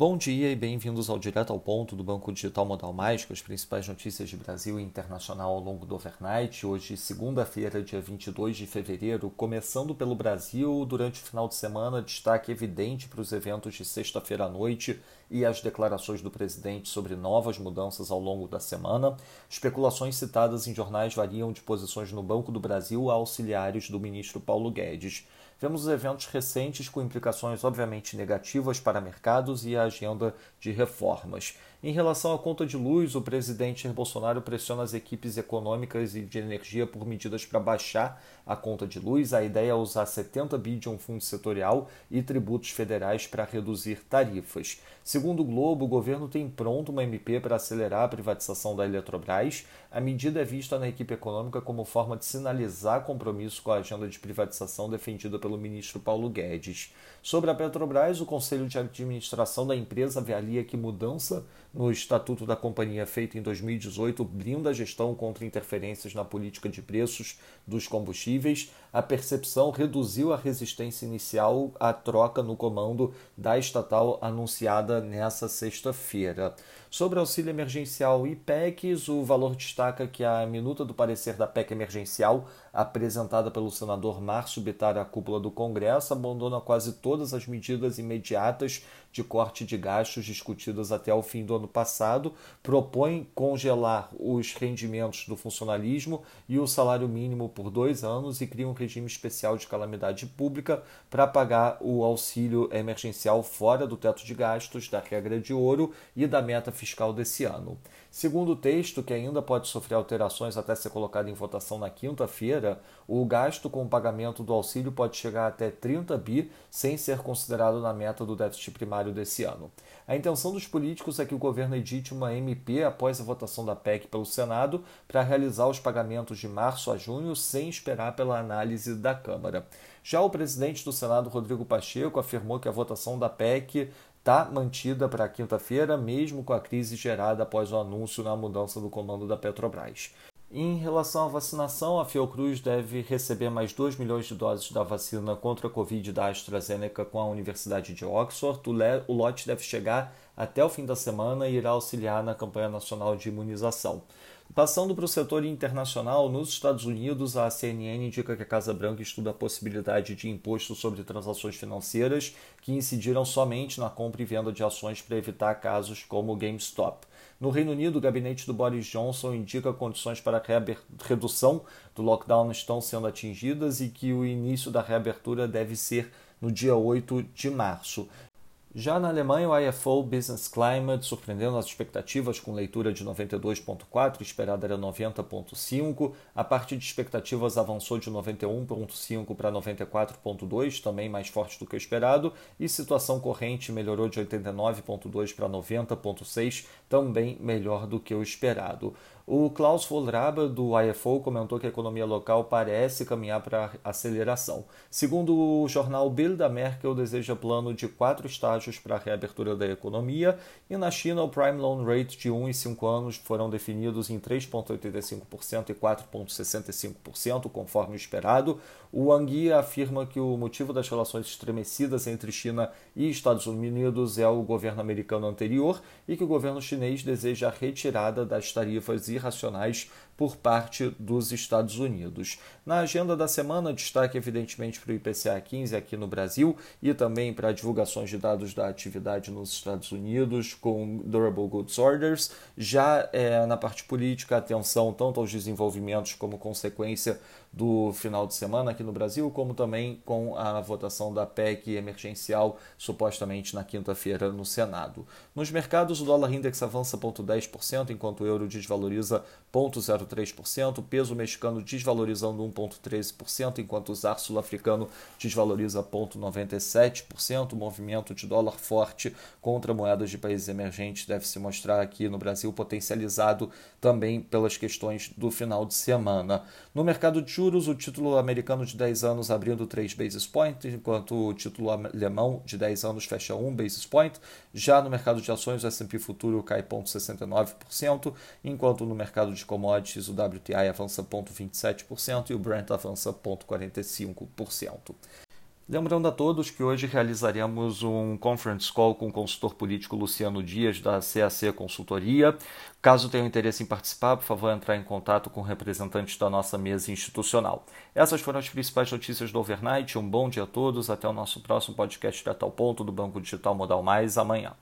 Bom dia e bem-vindos ao Direto ao Ponto do Banco Digital Modal Mais, com as principais notícias de Brasil e internacional ao longo do overnight. Hoje, segunda-feira, dia 22 de fevereiro, começando pelo Brasil, durante o final de semana, destaque evidente para os eventos de sexta-feira à noite e as declarações do presidente sobre novas mudanças ao longo da semana. Especulações citadas em jornais variam de posições no Banco do Brasil a auxiliares do ministro Paulo Guedes. Vemos eventos recentes com implicações obviamente negativas para mercados e a agenda de reformas. Em relação à conta de luz, o presidente Bolsonaro pressiona as equipes econômicas e de energia por medidas para baixar a conta de luz. A ideia é usar 70 bi de um fundo setorial e tributos federais para reduzir tarifas. Segundo o Globo, o governo tem pronto uma MP para acelerar a privatização da Eletrobras. A medida é vista na equipe econômica como forma de sinalizar compromisso com a agenda de privatização defendida pelo ministro Paulo Guedes. Sobre a Petrobras, o Conselho de Administração da empresa avalia que mudança no Estatuto da Companhia feita em 2018 blinda a gestão contra interferências na política de preços dos combustíveis. A percepção reduziu a resistência inicial à troca no comando da estatal anunciada nessa sexta-feira. Sobre auxílio emergencial e PECs, o valor destaca que a minuta do parecer da PEC emergencial, apresentada pelo senador Márcio Bittar à cúpula do Congresso, abandona quase todas as medidas imediatas de corte de gastos discutidas até o fim do ano passado, propõe congelar os rendimentos do funcionalismo e o salário mínimo por dois anos e cria um regime especial de calamidade pública para pagar o auxílio emergencial fora do teto de gastos, da regra de ouro e da meta fiscal desse ano. Segundo o texto, que ainda pode sofrer alterações até ser colocado em votação na quinta-feira, o gasto com o pagamento do auxílio pode chegar até 30 bi, sem ser considerado na meta do déficit primário desse ano. A intenção dos políticos é que o governo edite uma MP após a votação da PEC pelo Senado para realizar os pagamentos de março a junho sem esperar pela análise da Câmara. Já o presidente do Senado, Rodrigo Pacheco, afirmou que a votação da PEC está mantida para quinta-feira, mesmo com a crise gerada após o anúncio na mudança do comando da Petrobras. Em relação à vacinação, a Fiocruz deve receber mais 2 milhões de doses da vacina contra a Covid da AstraZeneca com a Universidade de Oxford. O lote deve chegar até o fim da semana e irá auxiliar na campanha nacional de imunização. Passando para o setor internacional, nos Estados Unidos, a CNN indica que a Casa Branca estuda a possibilidade de imposto sobre transações financeiras que incidiram somente na compra e venda de ações para evitar casos como o GameStop. No Reino Unido, o gabinete do Boris Johnson indica condições para a redução do lockdown estão sendo atingidas e que o início da reabertura deve ser no dia 8 de março. Já na Alemanha, o IFO Business Climate surpreendendo as expectativas com leitura de 92.4, esperada era 90.5. A parte de expectativas avançou de 91.5 para 94.2, também mais forte do que o esperado, e situação corrente melhorou de 89.2 para 90.6, também melhor do que o esperado. O Klaus Vollraber, do IFO, comentou que a economia local parece caminhar para aceleração. Segundo o jornal Bild, Merkel deseja plano de quatro estágios para a reabertura da economia, e na China, o Prime Loan Rate de 1 e 5 anos foram definidos em 3,85% e 4,65%, conforme esperado. O Wang afirma que o motivo das relações estremecidas entre China e Estados Unidos é o governo americano anterior e que o governo chinês deseja a retirada das tarifas irracionais por parte dos Estados Unidos. Na agenda da semana, destaque evidentemente para o IPCA 15 aqui no Brasil e também para divulgações de dados da atividade nos Estados Unidos com Durable Goods Orders. Já é, na parte política, atenção tanto aos desenvolvimentos como consequência do final de semana aqui no Brasil, como também com a votação da PEC emergencial, supostamente na quinta-feira no Senado. Nos mercados, o dólar index avança 0,10%, enquanto o euro desvaloriza 0,03%, o peso mexicano desvalorizando 1,13%, enquanto o zar sul-africano desvaloriza 0,97%. O movimento de dólar forte contra moedas de países emergentes deve se mostrar aqui no Brasil potencializado também pelas questões do final de semana. No mercado de juros, o título americano de 10 anos abrindo 3 basis points, enquanto o título alemão de 10 anos fecha 1 basis point. Já no mercado de ações, o S&P futuro cai 0,69%, enquanto no mercado de commodities o WTI avança 0,27% e o Brent avança 0,45%. Lembrando a todos que hoje realizaremos um conference call com o consultor político Luciano Dias, da CAC Consultoria. Caso tenham interesse em participar, por favor, entrar em contato com representantes da nossa mesa institucional. Essas foram as principais notícias do overnight. Um bom dia a todos. Até o nosso próximo podcast da Tal Ponto do Banco Digital Modal Mais amanhã.